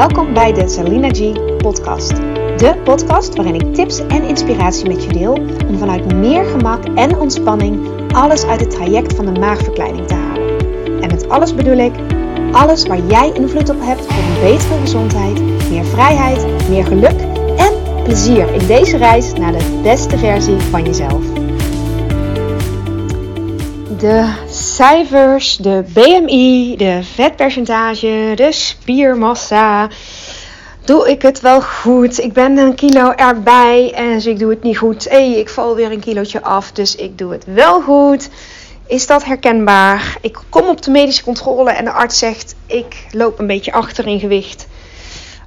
Welkom bij de Salina G podcast. De podcast waarin ik tips en inspiratie met je deel om vanuit meer gemak en ontspanning alles uit het traject van de maagverkleining te halen. En met alles bedoel ik alles waar jij invloed op hebt voor een betere gezondheid, meer vrijheid, meer geluk en plezier in deze reis naar de beste versie van jezelf. De cijfers, de BMI, de vetpercentage, de spiermassa. Doe ik het wel goed? Ik ben een kilo erbij en dus ik doe het niet goed. hey, ik val weer een kilootje af, dus ik doe het wel goed. Is dat herkenbaar? Ik kom op de medische controle en de arts zegt: ik loop een beetje achter in gewicht.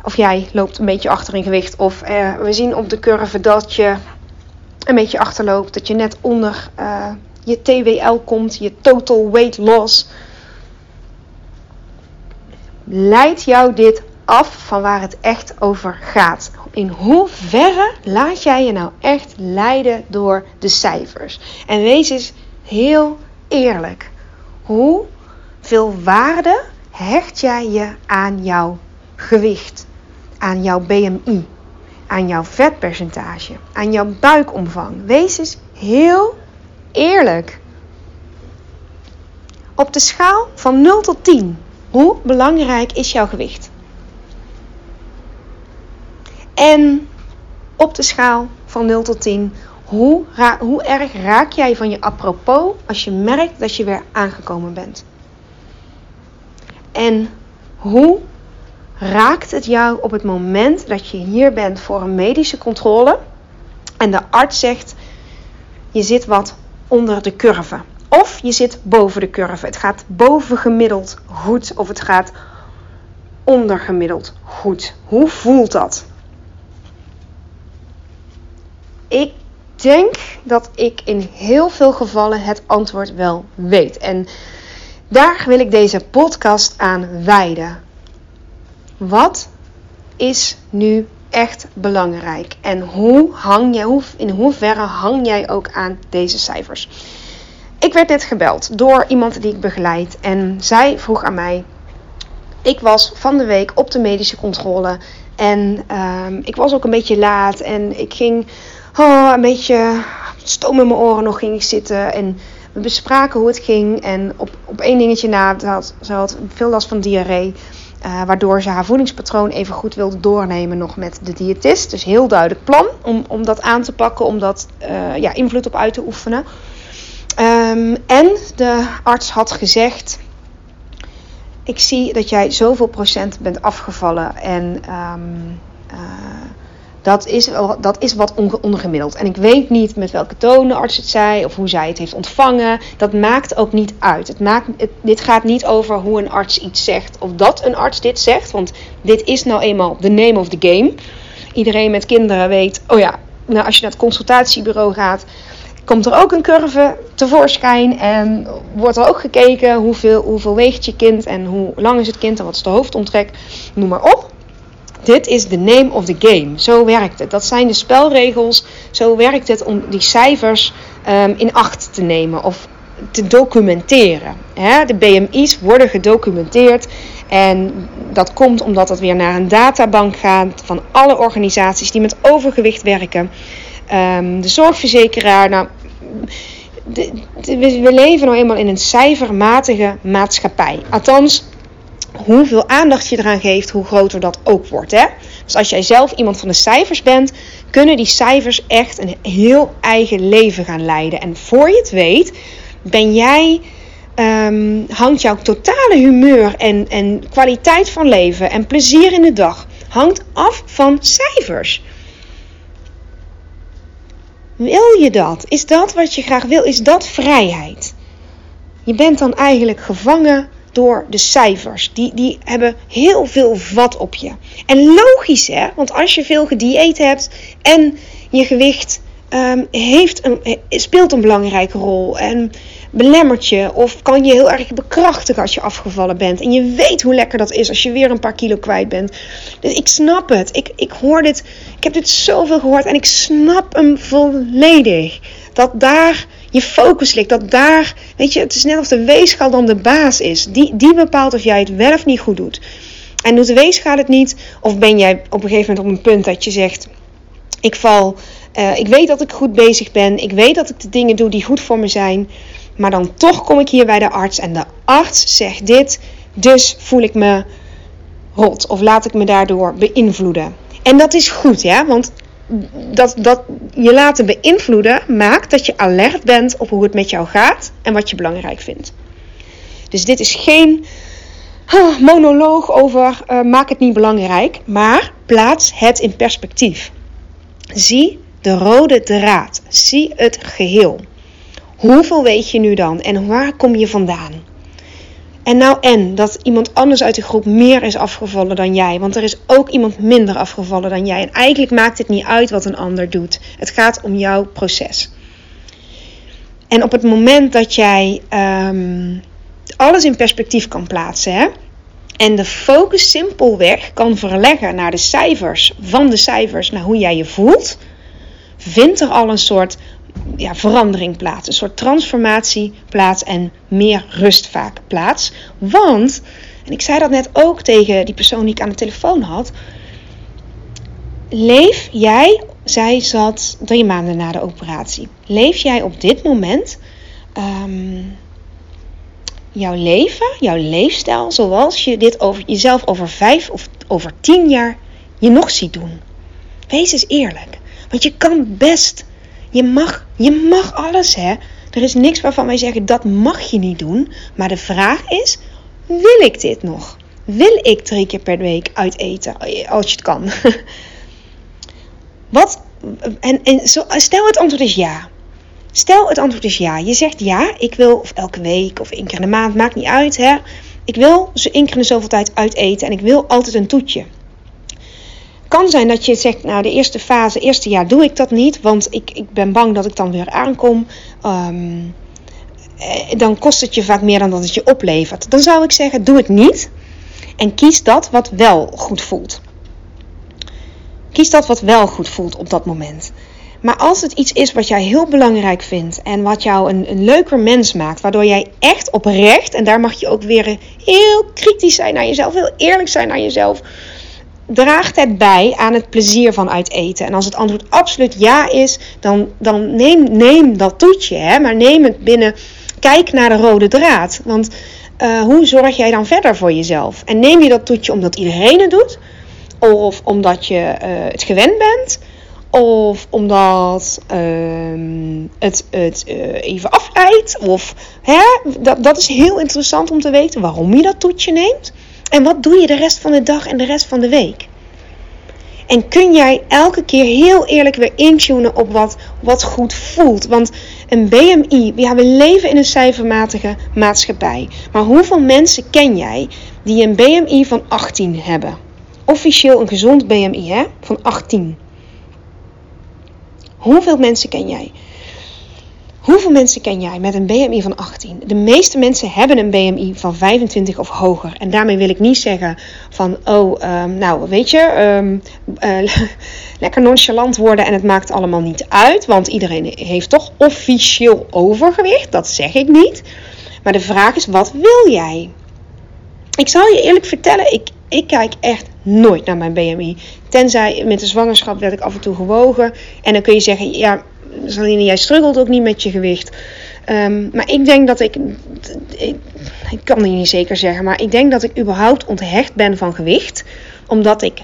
Of jij loopt een beetje achter in gewicht. Of eh, we zien op de curve dat je een beetje achterloopt. Dat je net onder uh, je TWL komt, je total weight loss. Leidt jou dit af van waar het echt over gaat? In hoeverre laat jij je nou echt leiden door de cijfers? En wees eens heel eerlijk. Hoeveel waarde hecht jij je aan jouw gewicht, aan jouw BMI, aan jouw vetpercentage, aan jouw buikomvang? Wees eens heel eerlijk. Op de schaal van 0 tot 10, hoe belangrijk is jouw gewicht? En op de schaal van 0 tot 10, hoe, hoe erg raak jij van je apropos als je merkt dat je weer aangekomen bent? En hoe raakt het jou op het moment dat je hier bent voor een medische controle en de arts zegt: je zit wat onder de curve. Of je zit boven de curve. Het gaat bovengemiddeld goed of het gaat ondergemiddeld goed. Hoe voelt dat? Ik denk dat ik in heel veel gevallen het antwoord wel weet. En daar wil ik deze podcast aan wijden. Wat is nu echt belangrijk? En hoe hang jij, hoe, in hoeverre hang jij ook aan deze cijfers? Ik werd net gebeld door iemand die ik begeleid en zij vroeg aan mij. Ik was van de week op de medische controle en uh, ik was ook een beetje laat en ik ging oh, een beetje stoom in mijn oren nog ging ik zitten en we bespraken hoe het ging en op, op één dingetje na, ze had, ze had veel last van diarree. Uh, waardoor ze haar voedingspatroon even goed wilde doornemen nog met de diëtist. Dus heel duidelijk plan om, om dat aan te pakken, om dat uh, ja, invloed op uit te oefenen. Um, en de arts had gezegd: Ik zie dat jij zoveel procent bent afgevallen. En um, uh, dat is, dat is wat ondergemiddeld. En ik weet niet met welke toon de arts het zei of hoe zij het heeft ontvangen. Dat maakt ook niet uit. Het, dit gaat niet over hoe een arts iets zegt of dat een arts dit zegt. Want dit is nou eenmaal de name of the game. Iedereen met kinderen weet, oh ja, nou als je naar het consultatiebureau gaat, komt er ook een curve tevoorschijn. En wordt er ook gekeken hoeveel, hoeveel weegt je kind en hoe lang is het kind en wat is de hoofdomtrek. Noem maar op. Dit is de name of the game. Zo werkt het. Dat zijn de spelregels. Zo werkt het om die cijfers um, in acht te nemen of te documenteren. de BMI's worden gedocumenteerd. En dat komt omdat het weer naar een databank gaat van alle organisaties die met overgewicht werken. Um, de zorgverzekeraar. Nou, de, we leven nou eenmaal in een cijfermatige maatschappij. Althans, hoeveel aandacht je eraan geeft, hoe groter dat ook wordt. Hè? Dus als jij zelf iemand van de cijfers bent, kunnen die cijfers echt een heel eigen leven gaan leiden. En voor je het weet, ben jij, um, hangt jouw totale humeur en, en kwaliteit van leven en plezier in de dag hangt af van cijfers. Wil je dat? Is dat wat je graag wil? Is dat vrijheid? Je bent dan eigenlijk gevangen door de cijfers. Die, die hebben heel veel vat op je. En logisch hè, want als je veel gedieet hebt en je gewicht um, heeft een, speelt een belangrijke rol en belemmert je of kan je heel erg bekrachtigen als je afgevallen bent. En je weet hoe lekker dat is als je weer een paar kilo kwijt bent. Dus ik snap het. Ik, ik hoor dit, ik heb dit zoveel gehoord en ik snap hem volledig. Dat daar je focus ligt. Dat daar, weet je, het is net of de weegschaal dan de baas is. Die, die bepaalt of jij het wel of niet goed doet. En doet de wees gaat het niet? Of ben jij op een gegeven moment op een punt dat je zegt: Ik val, uh, ik weet dat ik goed bezig ben, ik weet dat ik de dingen doe die goed voor me zijn, maar dan toch kom ik hier bij de arts en de arts zegt dit, dus voel ik me rot of laat ik me daardoor beïnvloeden. En dat is goed, ja, want dat, dat je laten beïnvloeden maakt dat je alert bent op hoe het met jou gaat en wat je belangrijk vindt. Dus dit is geen monoloog over uh, maak het niet belangrijk, maar plaats het in perspectief. Zie de rode draad, zie het geheel. Hoeveel weet je nu dan en waar kom je vandaan? En nou en dat iemand anders uit de groep meer is afgevallen dan jij. Want er is ook iemand minder afgevallen dan jij. En eigenlijk maakt het niet uit wat een ander doet. Het gaat om jouw proces. En op het moment dat jij um, alles in perspectief kan plaatsen. En de focus simpelweg kan verleggen naar de cijfers. Van de cijfers naar hoe jij je voelt. Vindt er al een soort ja, verandering plaats. Een soort transformatie plaats en meer rust vaak plaats. Want, en ik zei dat net ook tegen die persoon die ik aan de telefoon had. Leef jij, zij zat drie maanden na de operatie. Leef jij op dit moment um, jouw leven, jouw leefstijl, zoals je dit over jezelf over vijf of over tien jaar je nog ziet doen? Wees eens eerlijk. Want je kan best je mag, je mag alles, hè. Er is niks waarvan wij zeggen dat mag je niet doen. Maar de vraag is: wil ik dit nog? Wil ik drie keer per week uit eten als je het kan? Wat? En, en stel het antwoord is ja. Stel het antwoord is ja. Je zegt ja, ik wil of elke week of één keer in de maand, maakt niet uit hè. Ik wil zo één keer in de zoveel tijd uit eten en ik wil altijd een toetje kan zijn dat je zegt, nou de eerste fase, eerste jaar doe ik dat niet, want ik, ik ben bang dat ik dan weer aankom. Ehm, eh, dan kost het je vaak meer dan dat het je oplevert. Dan zou ik zeggen, doe het niet en kies dat wat wel goed voelt. Kies dat wat wel goed voelt op dat moment. Maar als het iets is wat jij heel belangrijk vindt en wat jou een, een leuker mens maakt, waardoor jij echt oprecht, en daar mag je ook weer heel kritisch zijn naar jezelf, heel eerlijk zijn naar jezelf, draagt het bij aan het plezier van uit eten? En als het antwoord absoluut ja is, dan, dan neem, neem dat toetje. Hè? Maar neem het binnen. Kijk naar de rode draad. Want uh, hoe zorg jij dan verder voor jezelf? En neem je dat toetje omdat iedereen het doet? Of omdat je uh, het gewend bent? Of omdat uh, het, het uh, even afleidt? Of, hè? Dat, dat is heel interessant om te weten waarom je dat toetje neemt. En wat doe je de rest van de dag en de rest van de week? En kun jij elke keer heel eerlijk weer intunen op wat, wat goed voelt? Want een BMI, we leven in een cijfermatige maatschappij. Maar hoeveel mensen ken jij die een BMI van 18 hebben? Officieel een gezond BMI hè? van 18. Hoeveel mensen ken jij? Hoeveel mensen ken jij met een BMI van 18? De meeste mensen hebben een BMI van 25 of hoger. En daarmee wil ik niet zeggen van, oh, um, nou weet je, um, uh, lekker nonchalant worden en het maakt allemaal niet uit. Want iedereen heeft toch officieel overgewicht, dat zeg ik niet. Maar de vraag is, wat wil jij? Ik zal je eerlijk vertellen, ik, ik kijk echt nooit naar mijn BMI. Tenzij met de zwangerschap werd ik af en toe gewogen. En dan kun je zeggen, ja, Saline, jij struggelt ook niet met je gewicht. Um, maar ik denk dat ik, ik, ik kan het niet zeker zeggen, maar ik denk dat ik überhaupt onthecht ben van gewicht. Omdat ik,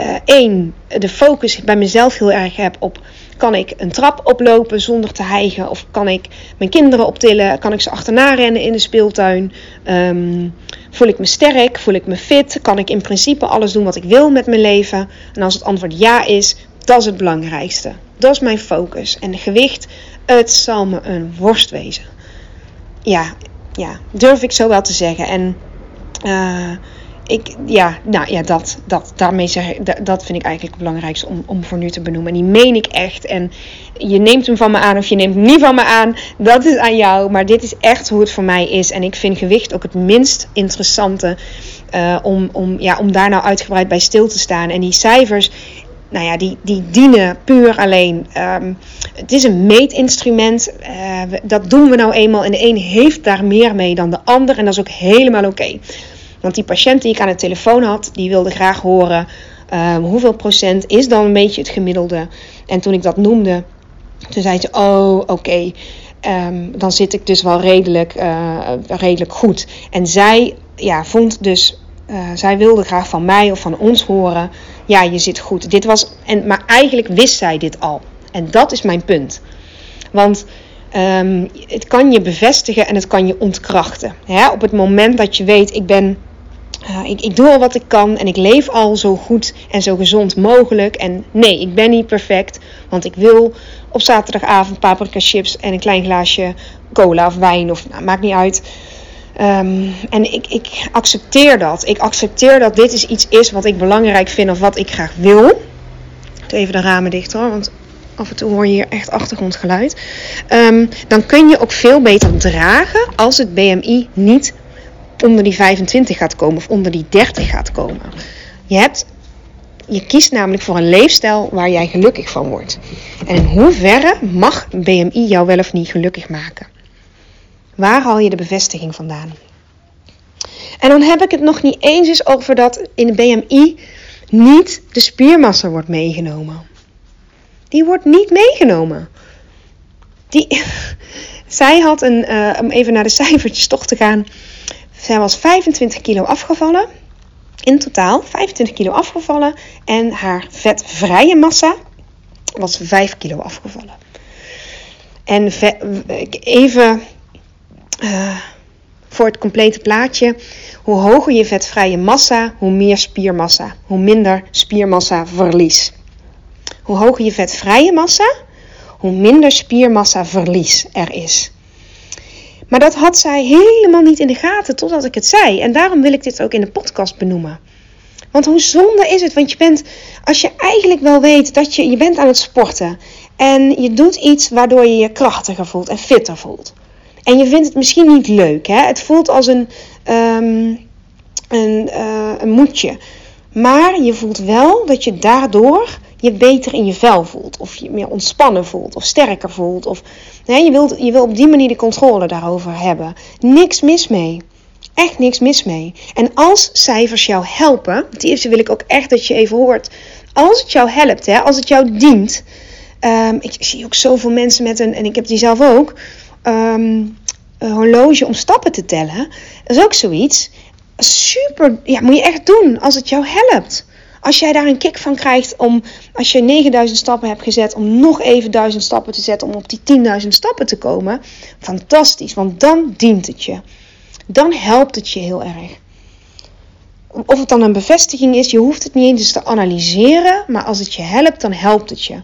uh, één, de focus bij mezelf heel erg heb op, kan ik een trap oplopen zonder te hijgen? Of kan ik mijn kinderen optillen? Kan ik ze achterna rennen in de speeltuin? Um, voel ik me sterk? Voel ik me fit? Kan ik in principe alles doen wat ik wil met mijn leven? En als het antwoord ja is, dat is het belangrijkste. Dat is mijn focus. En gewicht, het zal me een worst wezen. Ja, ja durf ik zo wel te zeggen. En uh, ik, ja, nou ja, dat, dat, daarmee zeg, dat, dat vind ik eigenlijk het belangrijkste om, om voor nu te benoemen. En die meen ik echt. En je neemt hem van me aan of je neemt hem niet van me aan. Dat is aan jou. Maar dit is echt hoe het voor mij is. En ik vind gewicht ook het minst interessante. Uh, om, om, ja, om daar nou uitgebreid bij stil te staan. En die cijfers, nou ja, die, die dienen puur alleen. Um, het is een meetinstrument. Uh, dat doen we nou eenmaal. En de een heeft daar meer mee dan de ander. En dat is ook helemaal oké. Want die patiënt die ik aan de telefoon had, die wilde graag horen ehm, hoeveel procent is dan een beetje het gemiddelde. En toen ik dat noemde, toen zei ze: Oh, oké. Ehm, dan zit ik dus wel redelijk, uh, redelijk goed. En zij ja, vond dus, uh, zij wilde graag van mij of van ons horen: ja, je zit goed. Dit was, en, maar eigenlijk wist zij dit al. En dat is mijn punt. Want um, het kan je bevestigen en het kan je ontkrachten. Hè? Op het moment dat je weet, ik ben. Uh, ik, ik doe al wat ik kan en ik leef al zo goed en zo gezond mogelijk. En nee, ik ben niet perfect. Want ik wil op zaterdagavond paprika chips en een klein glaasje cola of wijn of nou, maakt niet uit. Um, en ik, ik accepteer dat. Ik accepteer dat dit is iets is wat ik belangrijk vind of wat ik graag wil. Doe even de ramen dicht hoor, want af en toe hoor je hier echt achtergrondgeluid. Um, dan kun je ook veel beter dragen als het BMI niet onder die 25 gaat komen of onder die 30 gaat komen. Je, hebt, je kiest namelijk voor een leefstijl waar jij gelukkig van wordt. En in hoeverre mag BMI jou wel of niet gelukkig maken? Waar haal je de bevestiging vandaan? En dan heb ik het nog niet eens over dat in de BMI niet de spiermassa wordt meegenomen. Die wordt niet meegenomen. Die, zij had een, uh, om even naar de cijfertjes toch te gaan. Zij was 25 kilo afgevallen. In totaal 25 kilo afgevallen. En haar vetvrije massa was 5 kilo afgevallen. En even uh, voor het complete plaatje. Hoe hoger je vetvrije massa, hoe meer spiermassa. Hoe minder spiermassa verlies. Hoe hoger je vetvrije massa, hoe minder spiermassa verlies er is. Maar dat had zij helemaal niet in de gaten totdat ik het zei. En daarom wil ik dit ook in de podcast benoemen. Want hoe zonde is het? Want je bent, als je eigenlijk wel weet dat je, je bent aan het sporten. En je doet iets waardoor je je krachtiger voelt en fitter voelt. En je vindt het misschien niet leuk. Hè? Het voelt als een, um, een, uh, een moedje. Maar je voelt wel dat je daardoor je beter in je vel voelt. Of je meer ontspannen voelt. Of sterker voelt. Of, hè, je, wilt, je wil op die manier de controle daarover hebben. Niks mis mee. Echt niks mis mee. En als cijfers jou helpen. Die eerste wil ik ook echt dat je even hoort. Als het jou helpt. Hè, als het jou dient. Um, ik zie ook zoveel mensen met een. En ik heb die zelf ook um, horloge om stappen te tellen. Dat is ook zoiets. Super, ja, moet je echt doen als het jou helpt. Als jij daar een kick van krijgt om, als je 9000 stappen hebt gezet, om nog even 1000 stappen te zetten om op die 10.000 stappen te komen. Fantastisch, want dan dient het je. Dan helpt het je heel erg. Of het dan een bevestiging is, je hoeft het niet eens te analyseren, maar als het je helpt, dan helpt het je.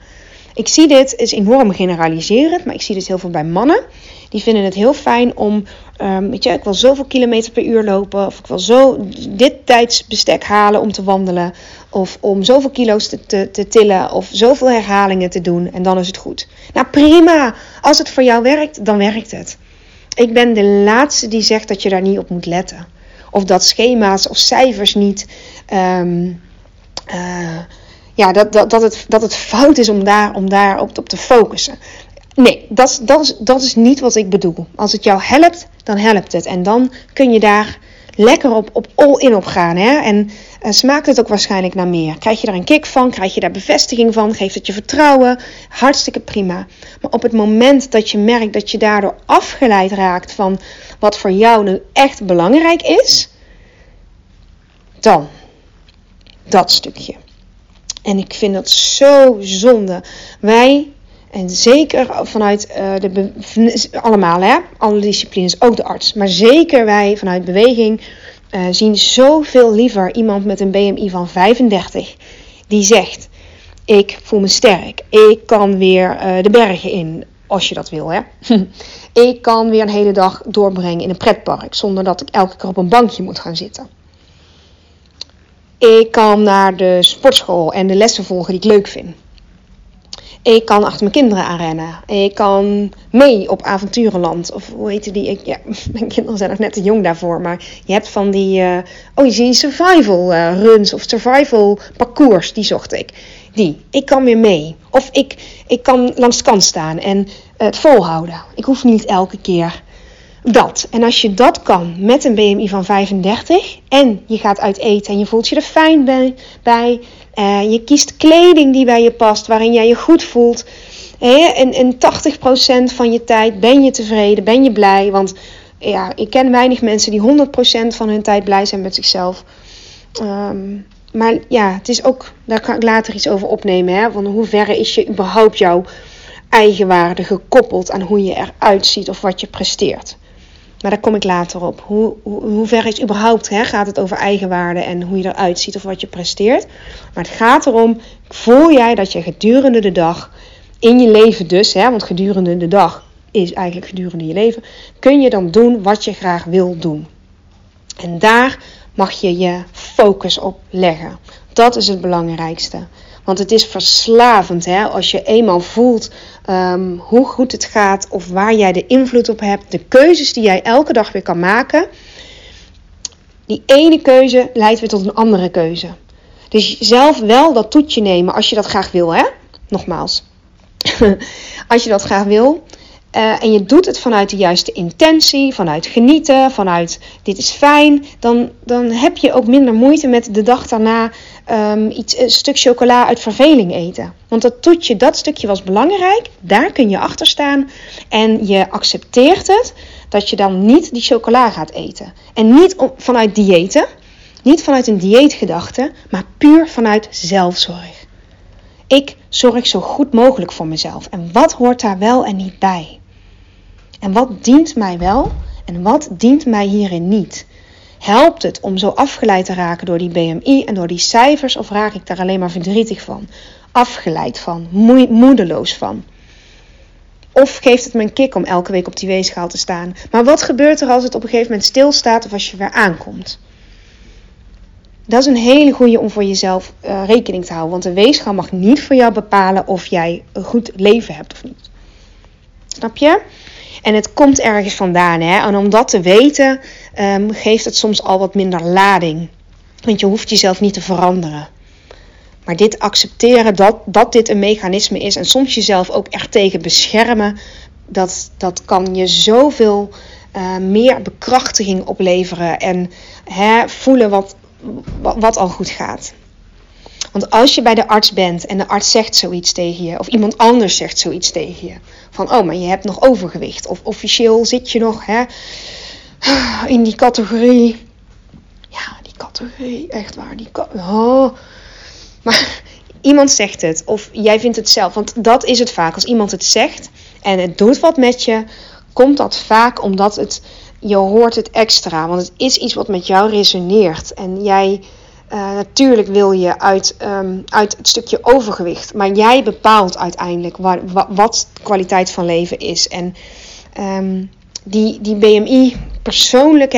Ik zie dit, is enorm generaliserend, maar ik zie dit heel veel bij mannen. Die vinden het heel fijn om, um, weet je, ik wil zoveel kilometer per uur lopen. Of ik wil zo dit tijdsbestek halen om te wandelen. Of om zoveel kilo's te, te, tillen. Of zoveel herhalingen te doen. En dan is het goed. Nou prima, als het voor jou werkt, dan werkt het. Ik ben de laatste die zegt dat je daar niet op moet letten. Of dat schema's of cijfers niet... Um, uh, ja, dat, dat, dat, het, dat het fout is om daar, om daar op, op te focussen. Nee, dat, dat, is, dat is niet wat ik bedoel. Als het jou helpt, dan helpt het. En dan kun je daar lekker op, op all in op gaan. Hè? En uh, smaakt het ook waarschijnlijk naar meer. Krijg je daar een kick van? Krijg je daar bevestiging van? Geeft het je vertrouwen? Hartstikke prima. Maar op het moment dat je merkt dat je daardoor afgeleid raakt van wat voor jou nu echt belangrijk is, dan dat stukje. En ik vind dat zo zonde. Wij, en zeker vanuit uh, de allemaal, hè, alle disciplines, ook de arts, maar zeker wij vanuit beweging uh, zien zoveel liever iemand met een BMI van 35 die zegt: Ik voel me sterk, ik kan weer uh, de bergen in, als je dat wil, hè. ik kan weer een hele dag doorbrengen in een pretpark zonder dat ik elke keer op een bankje moet gaan zitten. Ik kan naar de sportschool en de lessen volgen die ik leuk vind. Ik kan achter mijn kinderen aanrennen. Ik kan mee op avonturenland. Of hoe heet die? Ik, ja, mijn kinderen zijn nog net te jong daarvoor. Maar je hebt van die. Uh, oh, je ziet survival uh, runs of survival parcours. Die zocht ik. Die. Ik kan weer mee. Of ik, ik kan langs de kant staan en het volhouden. Ik hoef niet elke keer dat. En als je dat kan met een BMI van 35 en je gaat uit eten en je voelt je er fijn bij, uh, je kiest kleding die bij je past, waarin jij je goed voelt. En, en 80% van je tijd ben je tevreden, ben je blij. Want ja, ik ken weinig mensen die 100% van hun tijd blij zijn met zichzelf. Um, maar ja, het is ook, daar kan ik later iets over opnemen. Hè, van hoe ver is je überhaupt jouw eigenwaarde gekoppeld aan hoe je eruit ziet of wat je presteert. Maar daar kom ik later op. Hoe, hoe, hoe ver is überhaupt, hè, gaat het over eigenwaarde en hoe je eruit ziet of wat je presteert. Maar het gaat erom, voel jij dat je gedurende de dag, in je leven dus, hè, want gedurende de dag is eigenlijk gedurende je leven, kun je dan doen wat je graag wil doen. En daar mag je je focus op leggen. Dat is het belangrijkste. Want het is verslavend hè? als je eenmaal voelt um, hoe goed het gaat of waar jij de invloed op hebt. De keuzes die jij elke dag weer kan maken. Die ene keuze leidt weer tot een andere keuze. Dus zelf wel dat toetje nemen als je dat graag wil. Hè? Nogmaals. als je dat graag wil. Uh, en je doet het vanuit de juiste intentie, vanuit genieten, vanuit dit is fijn, dan, dan heb je ook minder moeite met de dag daarna um, iets, een stuk chocola uit verveling eten. Want dat toetje, dat stukje was belangrijk, daar kun je achter staan en je accepteert het dat je dan niet die chocola gaat eten. En niet vanuit diëten, niet vanuit een dieetgedachte, maar puur vanuit zelfzorg. Ik zorg zo goed mogelijk voor mezelf. En wat hoort daar wel en niet bij? En wat dient mij wel en wat dient mij hierin niet? Helpt het om zo afgeleid te raken door die BMI en door die cijfers of raak ik daar alleen maar verdrietig van? Afgeleid van, moedeloos van? Of geeft het me een kick om elke week op die weegschaal te staan? Maar wat gebeurt er als het op een gegeven moment stilstaat of als je weer aankomt? Dat is een hele goede om voor jezelf uh, rekening te houden. Want de weegschaal mag niet voor jou bepalen of jij een goed leven hebt of niet. Snap je? En het komt ergens vandaan. Hè? En om dat te weten, um, geeft het soms al wat minder lading. Want je hoeft jezelf niet te veranderen. Maar dit accepteren dat, dat dit een mechanisme is en soms jezelf ook echt tegen beschermen, dat, dat kan je zoveel uh, meer bekrachtiging opleveren en hè, voelen wat, wat al goed gaat. Want als je bij de arts bent en de arts zegt zoiets tegen je, of iemand anders zegt zoiets tegen je, van oh, maar je hebt nog overgewicht, of officieel zit je nog hè, in die categorie. Ja, die categorie, echt waar, die oh. Maar iemand zegt het, of jij vindt het zelf, want dat is het vaak. Als iemand het zegt en het doet wat met je, komt dat vaak omdat het, je hoort het extra, want het is iets wat met jou resoneert en jij uh, natuurlijk wil je uit, um, uit het stukje overgewicht, maar jij bepaalt uiteindelijk wat, wat, kwaliteit van leven is. En um, die, die BMI, persoonlijk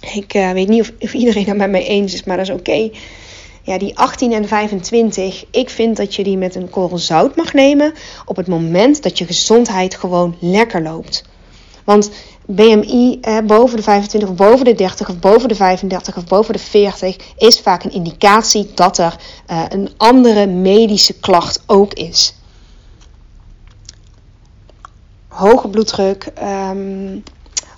ik uh, weet niet of, iedereen het met mij eens is, maar dat is oké. Ja, die 18 en 25, ik vind dat je die met een korrel zout mag nemen op het moment dat je gezondheid gewoon lekker loopt. Want BMI eh, boven de 25 of boven de 30 of boven de 35 of boven de 40 is vaak een indicatie dat er eh, een andere medische klacht ook is. Hoge bloeddruk, um,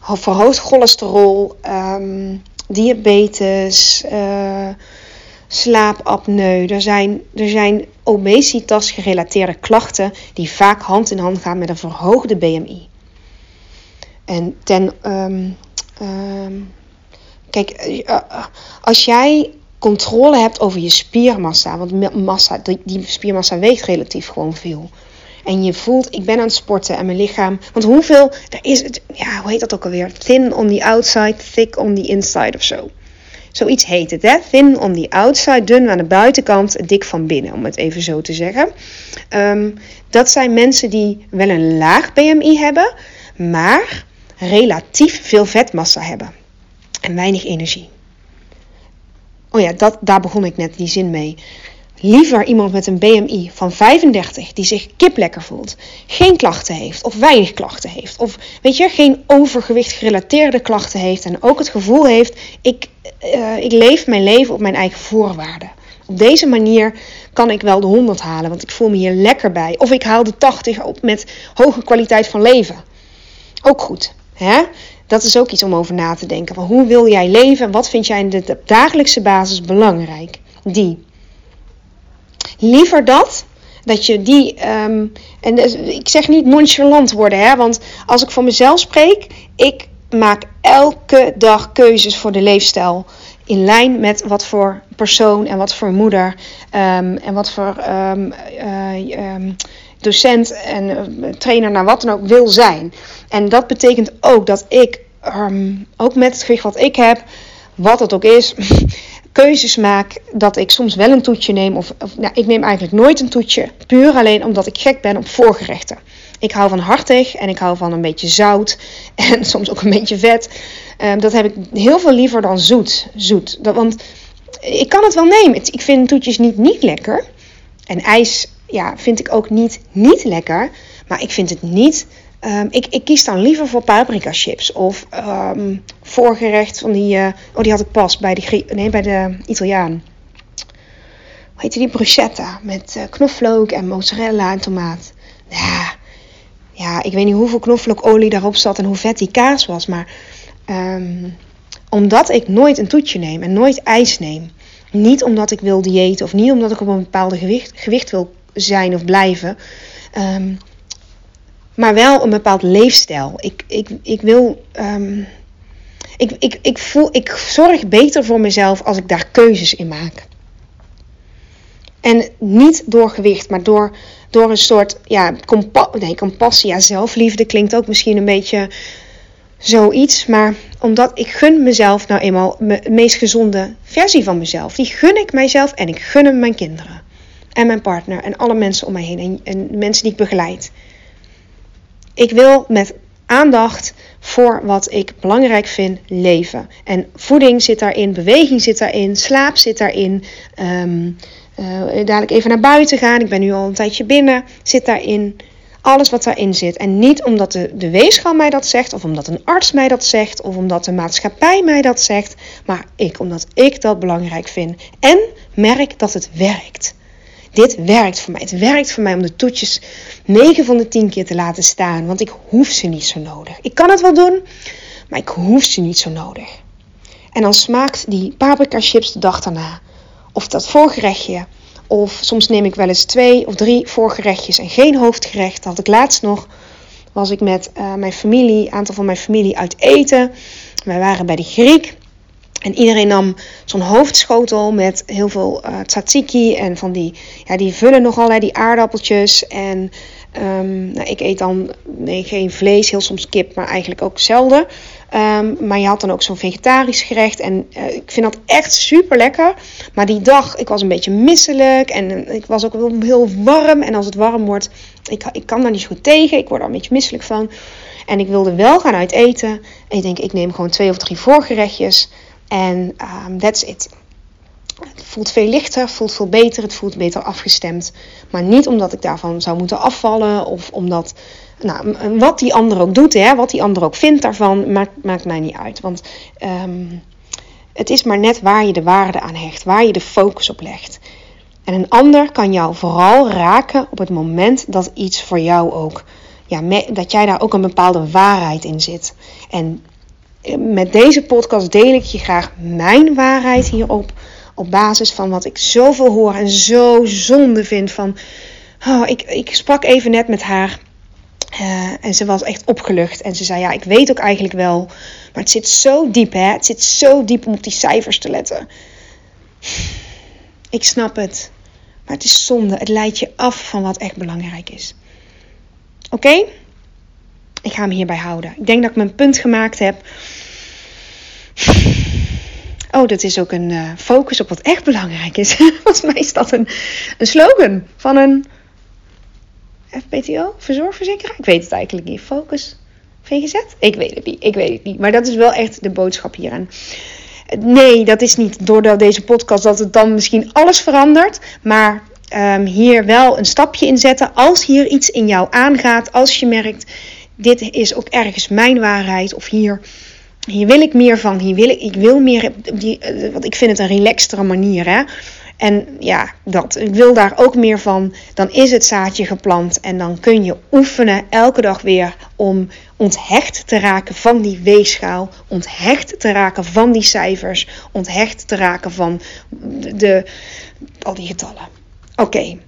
verhoogd cholesterol, um, diabetes, uh, slaapapneu. Er zijn, er zijn obesitas gerelateerde klachten die vaak hand in hand gaan met een verhoogde BMI. En ten. Um, um, kijk, uh, als jij controle hebt over je spiermassa, want massa, die, die spiermassa weegt relatief gewoon veel. En je voelt, ik ben aan het sporten en mijn lichaam. Want hoeveel, er is het, ja, hoe heet dat ook alweer? Thin on the outside, thick on the inside of zo. Zoiets heet het, hè? Thin on the outside, dun aan de buitenkant, dik van binnen, om het even zo te zeggen. Um, dat zijn mensen die wel een laag BMI hebben, maar relatief veel vetmassa hebben en weinig energie. Oh ja, dat, daar begon ik net die zin mee. Liever iemand met een BMI van 35 die zich kiplekker voelt, geen klachten heeft of weinig klachten heeft, of weet je, geen overgewicht gerelateerde klachten heeft en ook het gevoel heeft: ik, uh, ik leef mijn leven op mijn eigen voorwaarden. Op deze manier kan ik wel de 100 halen, want ik voel me hier lekker bij. Of ik haal de 80 op met hoge kwaliteit van leven. Ook goed. Hè? dat is ook iets om over na te denken. Van hoe wil jij leven? Wat vind jij in de dagelijkse basis belangrijk? Die. Liever dat dat je die, ehm, en dus, ik zeg niet nonchalant worden, hè, want als ik voor mezelf spreek, ik maak elke dag keuzes voor de leefstijl. In lijn met wat voor persoon en wat voor moeder um, en wat voor um, uh, docent en uh, trainer naar wat dan ook wil zijn. En dat betekent ook dat ik, ook met het gewicht wat ik heb, wat het ook is, keuzes maak dat ik soms wel een toetje neem. Of, nou, ik neem eigenlijk nooit een toetje. Puur alleen omdat ik gek ben op voorgerechten. Ik hou van hartig en ik hou van een beetje zout en soms ook een beetje vet. Um, dat heb ik heel veel liever dan zoet. zoet. Dat, want ik kan het wel nemen. Ik vind toetjes niet niet lekker. En ijs ja, vind ik ook niet niet lekker. Maar ik vind het niet Um, ik, ik, kies dan liever voor paprika chips of um, voorgerecht van die. Uh, oh, die had ik pas bij de, nee, bij de Italiaan. Hoe heette die? Bruschetta. Met uh, knoflook en mozzarella en tomaat. Ja, ja, ik weet niet hoeveel knoflookolie daarop zat en hoe vet die kaas was. Maar um, omdat ik nooit een toetje neem en nooit ijs neem. Niet omdat ik wil diëten of niet omdat ik op een bepaalde gewicht, gewicht wil zijn of blijven. Um, maar wel een bepaald leefstijl. Ik, ik, ik wil. Um, ik, ik, ik, voel, ik zorg beter voor mezelf als ik daar keuzes in maak. En niet door gewicht, maar door, door een soort ja, compa nee, compassie. Ja, zelfliefde klinkt ook misschien een beetje zoiets. Maar omdat ik gun mezelf nou eenmaal de meest gezonde versie van mezelf. Die gun ik mijzelf en ik gun hem mijn kinderen. En mijn partner en alle mensen om mij heen. En, en mensen die ik begeleid. Ik wil met aandacht voor wat ik belangrijk vind leven. En voeding zit daarin, beweging zit daarin, slaap zit daarin. Um, uh, dadelijk even naar buiten gaan. Ik ben nu al een tijdje binnen. Zit daarin. Alles wat daarin zit. En niet omdat de, de weegschaal mij dat zegt, of omdat een arts mij dat zegt, of omdat de maatschappij mij dat zegt, maar ik, omdat ik dat belangrijk vind. En merk dat het werkt dit werkt voor mij. Het werkt voor mij om de toetjes 9 van de 10 keer te laten staan. Want ik hoef ze niet zo nodig. Ik kan het wel doen, maar ik hoef ze niet zo nodig. En dan smaakt die paprika chips de dag daarna. Of dat voorgerechtje. Of soms neem ik wel eens twee of drie voorgerechtjes en geen hoofdgerecht. Dat had ik laatst nog. Was ik met uh, mijn familie, een aantal van mijn familie uit eten. Wij waren bij de Griek. En iedereen nam zo'n hoofdschotel met heel veel uh, tzatziki en van die, ja, die vullen nogal, hè, die aardappeltjes. En um, nou, ik eet dan nee, geen vlees, heel soms kip, maar eigenlijk ook zelden. Um, maar je had dan ook zo'n vegetarisch gerecht. En uh, ik vind dat echt super lekker. Maar die dag, ik was een beetje misselijk. En ik was ook heel warm. En als het warm wordt, ik, ik kan daar niet zo goed tegen. Ik word er een beetje misselijk van. En ik wilde wel gaan uit eten. En ik denk, ik neem gewoon twee of drie voorgerechtjes. En um, that's it. Het voelt veel lichter, voelt veel beter, het voelt beter afgestemd. Maar niet omdat ik daarvan zou moeten afvallen of omdat, nou, wat die ander ook doet, hè, wat die ander ook vindt daarvan, maakt, mij niet uit. Want um, het is maar net waar je de waarde aan hecht, waar je de focus op legt. En een ander kan jou vooral raken op het moment dat iets voor jou ook, ja, dat jij daar ook een bepaalde waarheid in zit. En met deze podcast deel ik je graag mijn waarheid hierop. Op basis van wat ik zoveel hoor en zo zonde vind van. Oh, ik, ik sprak even net met haar. Uh, en ze was echt opgelucht. En ze zei: Ja, ik weet ook eigenlijk wel. Maar het zit zo diep, hè? Het zit zo diep om op die cijfers te letten. Ik snap het. Maar het is zonde. Het leidt je af van wat echt belangrijk is. Oké? Ik ga hem hierbij houden. Ik denk dat ik mijn punt gemaakt heb. Oh, dat is ook een uh, focus op wat echt belangrijk is. Volgens mij is dat een, een slogan van een FPTO, verzorgverzekeraar. Ik weet het eigenlijk niet. Focus, VGZ? Ik weet het niet. Ik weet het niet. Maar dat is wel echt de boodschap hieraan. Nee, dat is niet door deze podcast dat het dan misschien alles verandert. Maar um, hier wel een stapje in zetten. Als hier iets in jou aangaat. Als je merkt, dit is ook ergens mijn waarheid. Of hier hier wil ik meer van. Hier wil ik, ik wil meer. Die, eh, want ik vind het een relaxtere manier. Hè? En ja, dat. Ik wil daar ook meer van. Dan is het zaadje geplant en dan kun je oefenen elke dag weer om onthecht te raken van die weegschaal, onthecht te raken van die cijfers, onthecht te raken van de, al die getallen. Oké.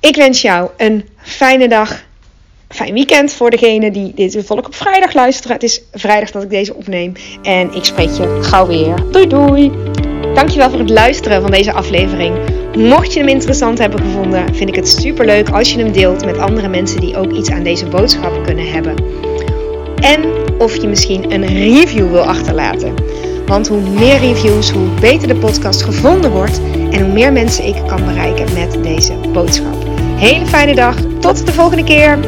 Ik wens jou een fijne dag. Fijn weekend voor degene die dit toevallig op vrijdag luisteren. Het is vrijdag dat ik deze opneem. En ik spreek je gauw weer. Doei doei! Dankjewel voor het luisteren van deze aflevering. Mocht je hem interessant hebben gevonden, vind ik het super leuk als je hem deelt met andere mensen die ook iets aan deze boodschap kunnen hebben. En of je misschien een review wil achterlaten. Want hoe meer reviews, hoe beter de podcast gevonden wordt en hoe meer mensen ik kan bereiken met deze boodschap. Hele fijne dag, tot de volgende keer.